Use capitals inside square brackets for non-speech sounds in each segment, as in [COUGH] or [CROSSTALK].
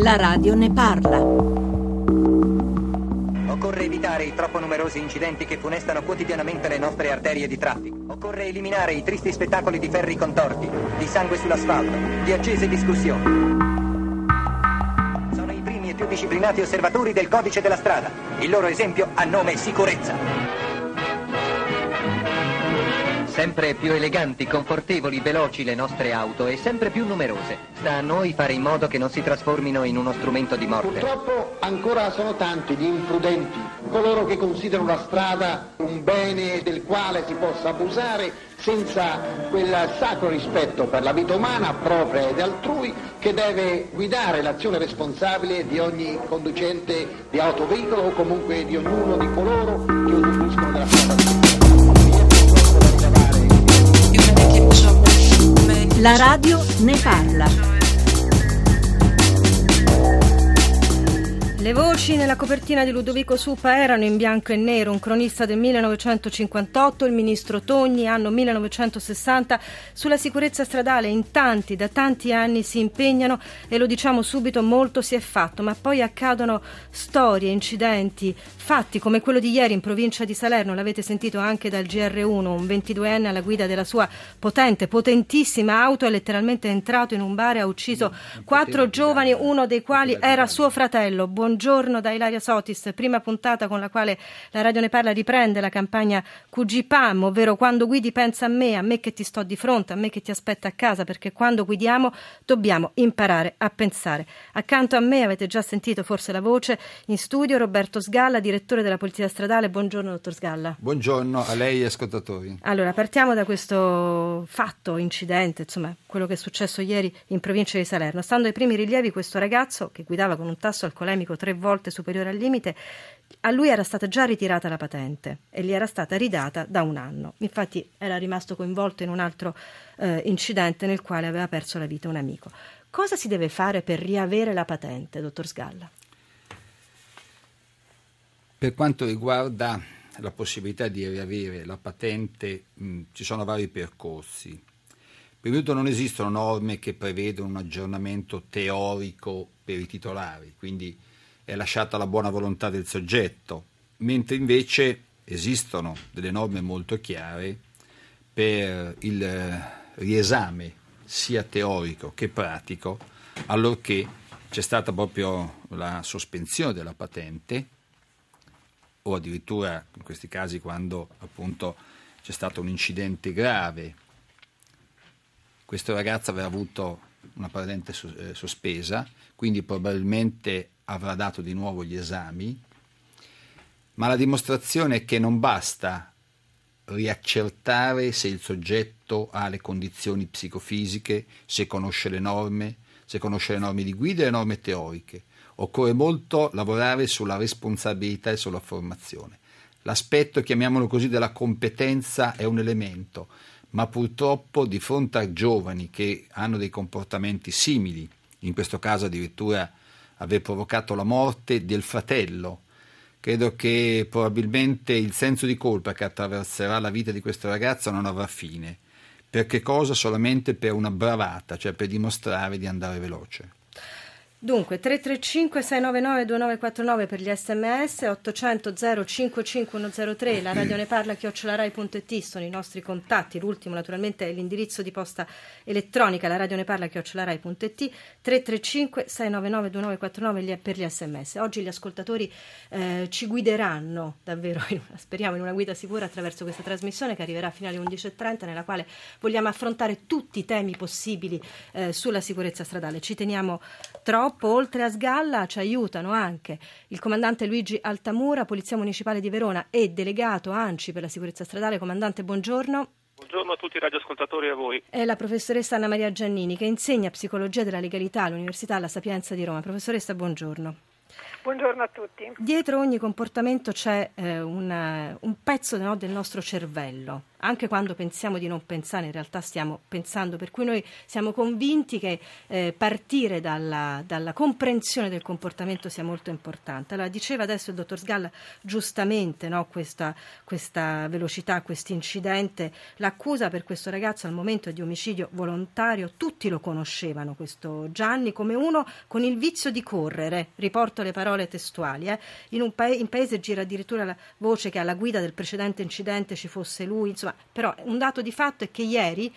La radio ne parla. Occorre evitare i troppo numerosi incidenti che funestano quotidianamente le nostre arterie di traffico. Occorre eliminare i tristi spettacoli di ferri contorti, di sangue sull'asfalto, di accese discussioni. Sono i primi e più disciplinati osservatori del codice della strada. Il loro esempio ha nome sicurezza. Sempre più eleganti, confortevoli, veloci le nostre auto e sempre più numerose. Sta a noi fare in modo che non si trasformino in uno strumento di morte. Purtroppo ancora sono tanti gli imprudenti, coloro che considerano la strada un bene del quale si possa abusare senza quel sacro rispetto per la vita umana propria ed altrui che deve guidare l'azione responsabile di ogni conducente di autoveicolo o comunque di ognuno di coloro che usufruiscono della strada. La radio ne parla. Le voci nella copertina di Ludovico Supa erano in bianco e nero, un cronista del 1958, il ministro Togni, anno 1960, sulla sicurezza stradale in tanti, da tanti anni si impegnano e lo diciamo subito, molto si è fatto, ma poi accadono storie, incidenti, fatti come quello di ieri in provincia di Salerno, l'avete sentito anche dal GR1, un 22enne alla guida della sua potente, potentissima auto è letteralmente entrato in un bar e ha ucciso quattro giovani, uno dei quali era suo fratello. Buongiorno buongiorno da Ilaria Sotis, prima puntata con la quale la Radio ne parla riprende la campagna QGPAM, ovvero quando guidi pensa a me, a me che ti sto di fronte, a me che ti aspetta a casa, perché quando guidiamo dobbiamo imparare a pensare. Accanto a me avete già sentito forse la voce in studio Roberto Sgalla, direttore della Polizia Stradale. Buongiorno dottor Sgalla. Buongiorno a lei e ascoltatori. Allora, partiamo da questo fatto, incidente, insomma, quello che è successo ieri in provincia di Salerno. Stando ai primi rilievi, questo ragazzo che guidava con un tasso alcolemico tre volte superiore al limite, a lui era stata già ritirata la patente e gli era stata ridata da un anno. Infatti era rimasto coinvolto in un altro eh, incidente nel quale aveva perso la vita un amico. Cosa si deve fare per riavere la patente, dottor Sgalla? Per quanto riguarda la possibilità di riavere la patente, mh, ci sono vari percorsi. Prima di tutto non esistono norme che prevedono un aggiornamento teorico per i titolari, quindi è lasciata la buona volontà del soggetto, mentre invece esistono delle norme molto chiare per il eh, riesame sia teorico che pratico, allorché c'è stata proprio la sospensione della patente o addirittura in questi casi quando appunto c'è stato un incidente grave. Questo ragazzo aveva avuto una patente eh, sospesa, quindi probabilmente avrà dato di nuovo gli esami, ma la dimostrazione è che non basta riaccertare se il soggetto ha le condizioni psicofisiche, se conosce le norme, se conosce le norme di guida e le norme teoriche. Occorre molto lavorare sulla responsabilità e sulla formazione. L'aspetto, chiamiamolo così, della competenza è un elemento, ma purtroppo di fronte a giovani che hanno dei comportamenti simili, in questo caso addirittura aver provocato la morte del fratello. Credo che probabilmente il senso di colpa che attraverserà la vita di questo ragazzo non avrà fine. Per che cosa? Solamente per una bravata, cioè per dimostrare di andare veloce. Dunque 335 699 2949 per gli sms 800 055103 la radio ne parla chiocciolarai.it sono i nostri contatti. L'ultimo naturalmente è l'indirizzo di posta elettronica la radio ne parla chiocciolarai.it 335 699 2949 per gli sms oggi gli ascoltatori eh, ci guideranno davvero in una, speriamo in una guida sicura attraverso questa trasmissione che arriverà fino alle 11.30 nella quale vogliamo affrontare tutti i temi possibili eh, sulla sicurezza stradale. Ci teniamo troppo Purtroppo, oltre a Sgalla, ci aiutano anche il comandante Luigi Altamura, Polizia Municipale di Verona e delegato ANCI per la sicurezza stradale. Comandante, buongiorno. Buongiorno a tutti i radioascoltatori e a voi. È la professoressa Anna Maria Giannini che insegna psicologia della legalità all'Università La Sapienza di Roma. Professoressa, buongiorno. Buongiorno a tutti. Dietro ogni comportamento c'è eh, una, un pezzo no, del nostro cervello anche quando pensiamo di non pensare, in realtà stiamo pensando, per cui noi siamo convinti che eh, partire dalla, dalla, comprensione del comportamento sia molto importante. Allora, diceva adesso il dottor Sgalla giustamente no, questa, questa velocità, questo incidente, l'accusa per questo ragazzo al momento è di omicidio volontario, tutti lo conoscevano questo Gianni come uno con il vizio di correre, riporto le parole testuali, eh. in, pa- in paese gira addirittura la voce che alla guida del precedente incidente ci fosse lui, insomma, insomma, però un dato di fatto è che ieri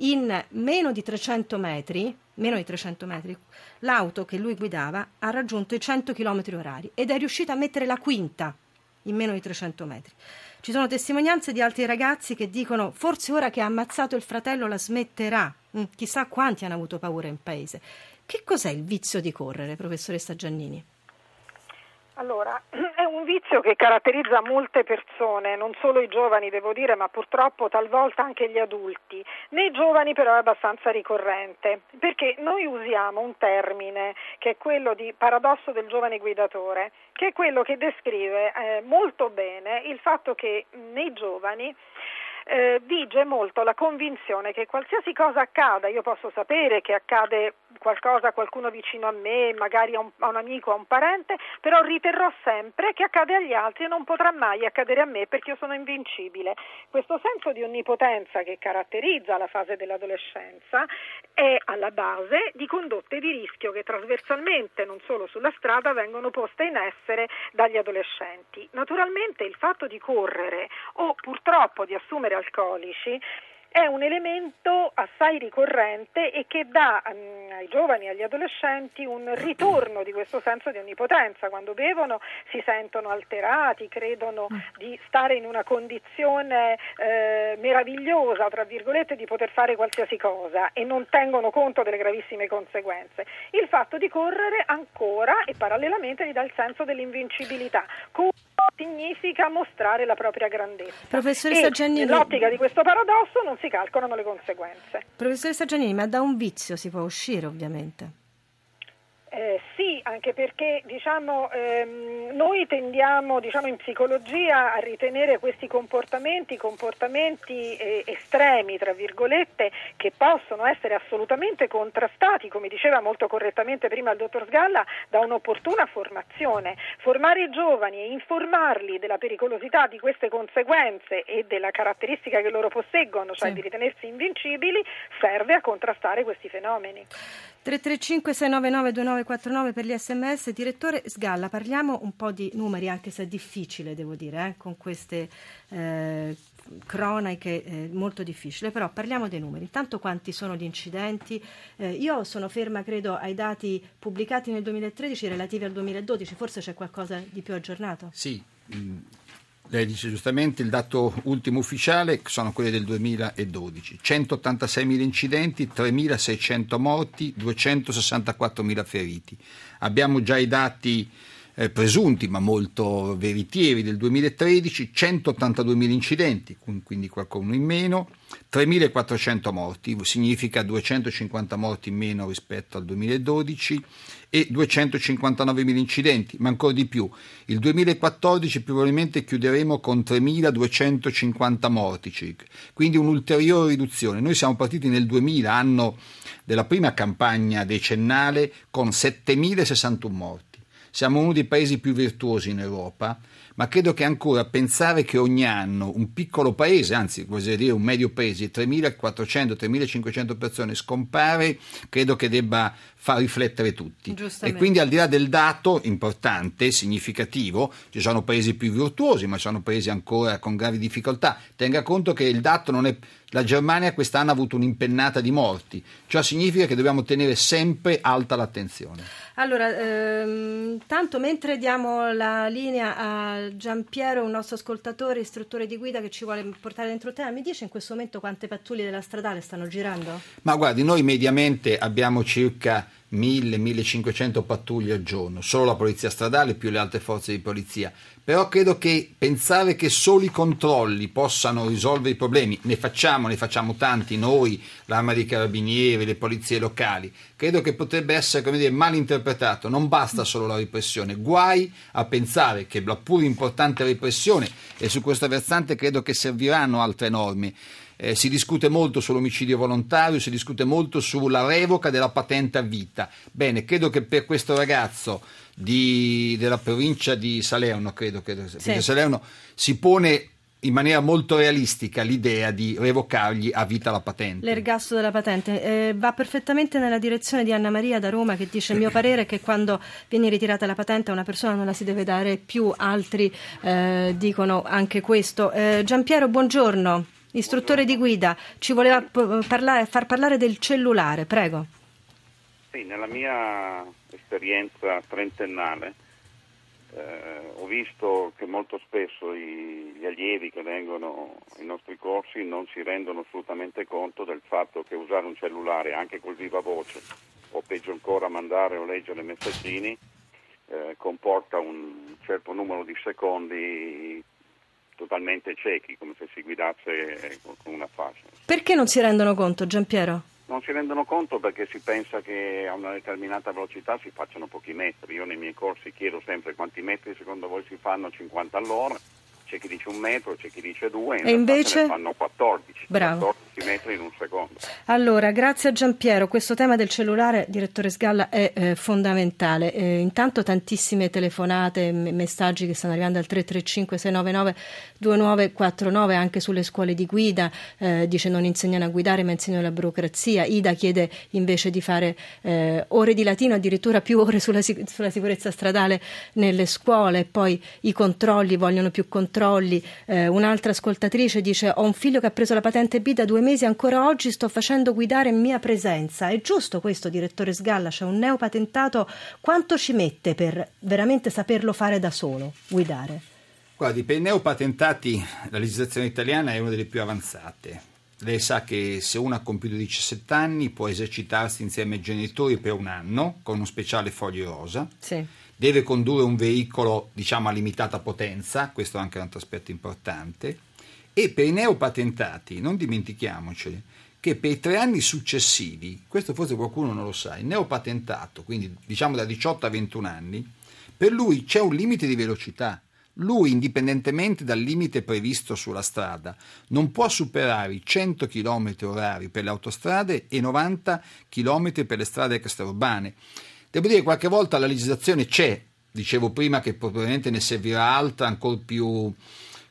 in meno di 300 metri, meno di 300 metri l'auto che lui guidava ha raggiunto i 100 km orari ed è riuscita a mettere la quinta in meno di 300 metri. Ci sono testimonianze di altri ragazzi che dicono forse ora che ha ammazzato il fratello la smetterà. Mm, chissà quanti hanno avuto paura in paese. Che cos'è il vizio di correre, professoressa Giannini? Allora, [CLEARS THROAT] è un vizio che caratterizza molte persone, non solo i giovani devo dire, ma purtroppo talvolta anche gli adulti. Nei giovani però è abbastanza ricorrente, perché noi usiamo un termine che è quello di paradosso del giovane guidatore, che è quello che descrive eh, molto bene il fatto che nei giovani eh, vige molto la convinzione che qualsiasi cosa accada, io posso sapere che accade qualcosa a qualcuno vicino a me, magari a un, a un, amico, a un parente, però riterrò sempre che accade agli altri e non potrà mai accadere a me perché io sono invincibile. Questo senso di onnipotenza che caratterizza la fase dell'adolescenza è alla base di condotte di rischio che trasversalmente, non solo sulla strada, vengono poste in essere dagli adolescenti. Naturalmente il fatto di correre o purtroppo di assumere alcolici è un elemento assai ricorrente e che dà um, ai giovani e agli adolescenti un ritorno di questo senso di onnipotenza. Quando bevono si sentono alterati, credono di stare in una condizione eh, meravigliosa, tra virgolette, di poter fare qualsiasi cosa e non tengono conto delle gravissime conseguenze. Il fatto di correre ancora e parallelamente gli dà il senso dell'invincibilità significa mostrare la propria grandezza. Professoressa Giannini, nell'ottica di questo paradosso non si calcolano le conseguenze. Professoressa Giannini, ma da un vizio si può uscire ovviamente. Eh, sì, anche perché diciamo, ehm, noi tendiamo diciamo, in psicologia a ritenere questi comportamenti comportamenti eh, estremi, tra virgolette, che possono essere assolutamente contrastati, come diceva molto correttamente prima il dottor Sgalla, da un'opportuna formazione. Formare i giovani e informarli della pericolosità di queste conseguenze e della caratteristica che loro posseggono, cioè sì. di ritenersi invincibili, serve a contrastare questi fenomeni. 335 699 2949 per gli sms. Direttore Sgalla, parliamo un po' di numeri, anche se è difficile, devo dire, eh, con queste eh, cronache eh, molto difficile, però parliamo dei numeri. Intanto quanti sono gli incidenti? Eh, io sono ferma, credo, ai dati pubblicati nel 2013 relativi al 2012, forse c'è qualcosa di più aggiornato? Sì. Mm lei dice giustamente il dato ultimo ufficiale sono quelli del 2012, 186.000 incidenti, 3.600 morti, 264.000 feriti. Abbiamo già i dati eh, presunti ma molto veritieri del 2013, 182.000 incidenti, quindi qualcuno in meno, 3.400 morti, significa 250 morti in meno rispetto al 2012 e 259.000 incidenti, ma ancora di più. Il 2014 probabilmente chiuderemo con 3.250 morti circa, quindi un'ulteriore riduzione. Noi siamo partiti nel 2000, anno della prima campagna decennale, con 7.061 morti. Siamo uno dei paesi più virtuosi in Europa, ma credo che ancora pensare che ogni anno un piccolo paese, anzi vorrei dire un medio paese, 3.400-3.500 persone scompare, credo che debba far riflettere tutti. E quindi al di là del dato importante, significativo, ci sono paesi più virtuosi, ma ci sono paesi ancora con gravi difficoltà. Tenga conto che il dato non è la Germania quest'anno ha avuto un'impennata di morti, ciò significa che dobbiamo tenere sempre alta l'attenzione. Allora, ehm, tanto mentre diamo la linea a Giampiero, un nostro ascoltatore, istruttore di guida che ci vuole portare dentro te, mi dice in questo momento quante pattuglie della stradale stanno girando? Ma guardi, noi mediamente abbiamo circa 1000-1500 pattuglie al giorno, solo la polizia stradale più le altre forze di polizia. Però credo che pensare che solo i controlli possano risolvere i problemi, ne facciamo, ne facciamo tanti noi, l'arma dei carabinieri, le polizie locali, credo che potrebbe essere come dire, mal interpretato. Non basta solo la repressione, guai a pensare che la pur importante repressione, e su questo versante credo che serviranno altre norme, eh, si discute molto sull'omicidio volontario, si discute molto sulla revoca della patente a vita. Bene, credo che per questo ragazzo di, della provincia di Salerno, credo, credo sì. Salerno, si pone in maniera molto realistica l'idea di revocargli a vita la patente. L'ergasto della patente eh, va perfettamente nella direzione di Anna Maria da Roma che dice il mio parere è che quando viene ritirata la patente a una persona non la si deve dare più, altri eh, dicono anche questo. Eh, Giampiero, buongiorno istruttore di guida, ci voleva parlare, far parlare del cellulare, prego. Sì, nella mia esperienza trentennale eh, ho visto che molto spesso i, gli allievi che vengono ai nostri corsi non si rendono assolutamente conto del fatto che usare un cellulare anche col viva voce o peggio ancora mandare o leggere messaggini eh, comporta un certo numero di secondi totalmente ciechi, come se si guidasse con una fascia. Perché non si rendono conto, Giampiero? Non si rendono conto perché si pensa che a una determinata velocità si facciano pochi metri. Io nei miei corsi chiedo sempre quanti metri secondo voi si fanno 50 all'ora c'è chi dice un metro, c'è chi dice due, in e invece fanno 14, Bravo. 14 metri in un secondo. Allora, grazie a Giampiero, questo tema del cellulare, direttore Sgalla, è eh, fondamentale. Eh, intanto tantissime telefonate, m- messaggi che stanno arrivando al 335 699 2949 anche sulle scuole di guida, eh, dice non insegnano a guidare ma insegnano la burocrazia, Ida chiede invece di fare eh, ore di latino, addirittura più ore sulla, sulla sicurezza stradale nelle scuole, poi i controlli, vogliono più controlli controlli. Eh, un'altra ascoltatrice dice: Ho un figlio che ha preso la patente B da due mesi, ancora oggi sto facendo guidare in mia presenza. È giusto questo, direttore Sgalla? C'è un neopatentato. Quanto ci mette per veramente saperlo fare da solo, guidare? Guardi, per i neopatentati la legislazione italiana è una delle più avanzate. Lei sa che se uno ha compiuto 17 anni può esercitarsi insieme ai genitori per un anno con uno speciale foglio rosa. Sì deve condurre un veicolo diciamo a limitata potenza, questo è anche un altro aspetto importante, e per i neopatentati non dimentichiamoceli che per i tre anni successivi, questo forse qualcuno non lo sa, il neopatentato, quindi diciamo da 18 a 21 anni, per lui c'è un limite di velocità. Lui, indipendentemente dal limite previsto sulla strada, non può superare i 100 km orari per le autostrade e 90 km per le strade extraurbane. Devo dire che qualche volta la legislazione c'è, dicevo prima che probabilmente ne servirà altra ancora più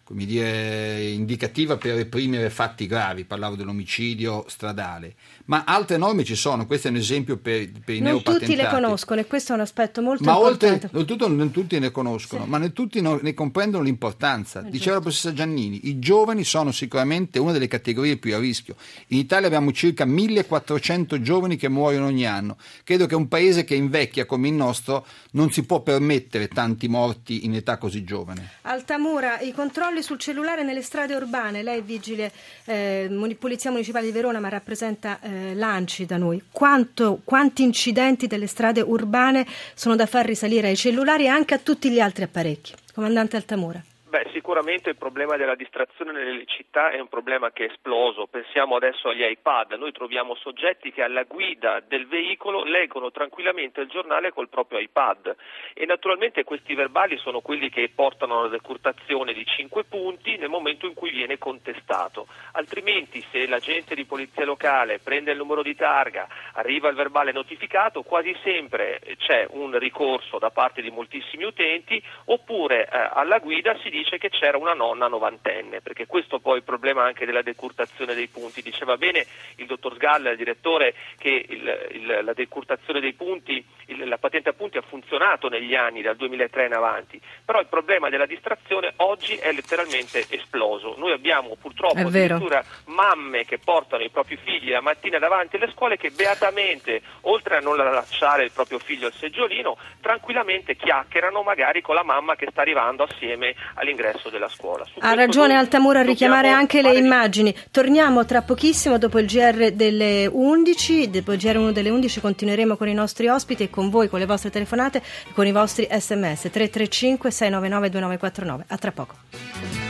come dire, indicativa per reprimere fatti gravi, parlavo dell'omicidio stradale, ma altre norme ci sono, questo è un esempio per, per i non neopatentati. tutti le conoscono e questo è un aspetto molto ma importante. Oltre, non, non tutti ne conoscono, sì. ma non tutti ne comprendono l'importanza. È Diceva giusto. la professoressa Giannini, i giovani sono sicuramente una delle categorie più a rischio. In Italia abbiamo circa 1400 giovani che muoiono ogni anno. Credo che un paese che invecchia come il nostro non si può permettere tanti morti in età così giovane. Altamura, i controlli controlli sul cellulare nelle strade urbane. Lei è vigile eh, Polizia Municipale di Verona, ma rappresenta eh, l'ANCI da noi. Quanto, quanti incidenti delle strade urbane sono da far risalire ai cellulari e anche a tutti gli altri apparecchi? Comandante Altamura. Beh, sicuramente il problema della distrazione nelle città è un problema che è esploso. Pensiamo adesso agli iPad. Noi troviamo soggetti che alla guida del veicolo leggono tranquillamente il giornale col proprio iPad e naturalmente questi verbali sono quelli che portano alla decurtazione di 5 punti nel momento in cui viene contestato. Altrimenti se l'agente di polizia locale prende il numero di targa, arriva il verbale notificato, quasi sempre c'è un ricorso da parte di moltissimi utenti oppure eh, alla guida si dice dice che c'era una nonna novantenne, perché questo poi è il problema anche della decurtazione dei punti. Diceva bene il dottor Sgalla, il direttore, che il, il, la decurtazione dei punti, il, la patente a punti ha funzionato negli anni dal 2003 in avanti, però il problema della distrazione oggi è letteralmente esploso. Noi abbiamo purtroppo addirittura mamme che portano i propri figli la mattina davanti alle scuole che beatamente, oltre a non lasciare il proprio figlio al seggiolino, tranquillamente chiacchierano magari con la mamma che sta arrivando assieme all'ingresso della scuola. Su ha ragione Altamura a richiamare anche le immagini. Torniamo tra pochissimo dopo il GR delle 11, dopo il GR 1 delle 11 continueremo con i nostri ospiti e con voi, con le vostre telefonate e con i vostri sms 335 699 2949. A tra poco.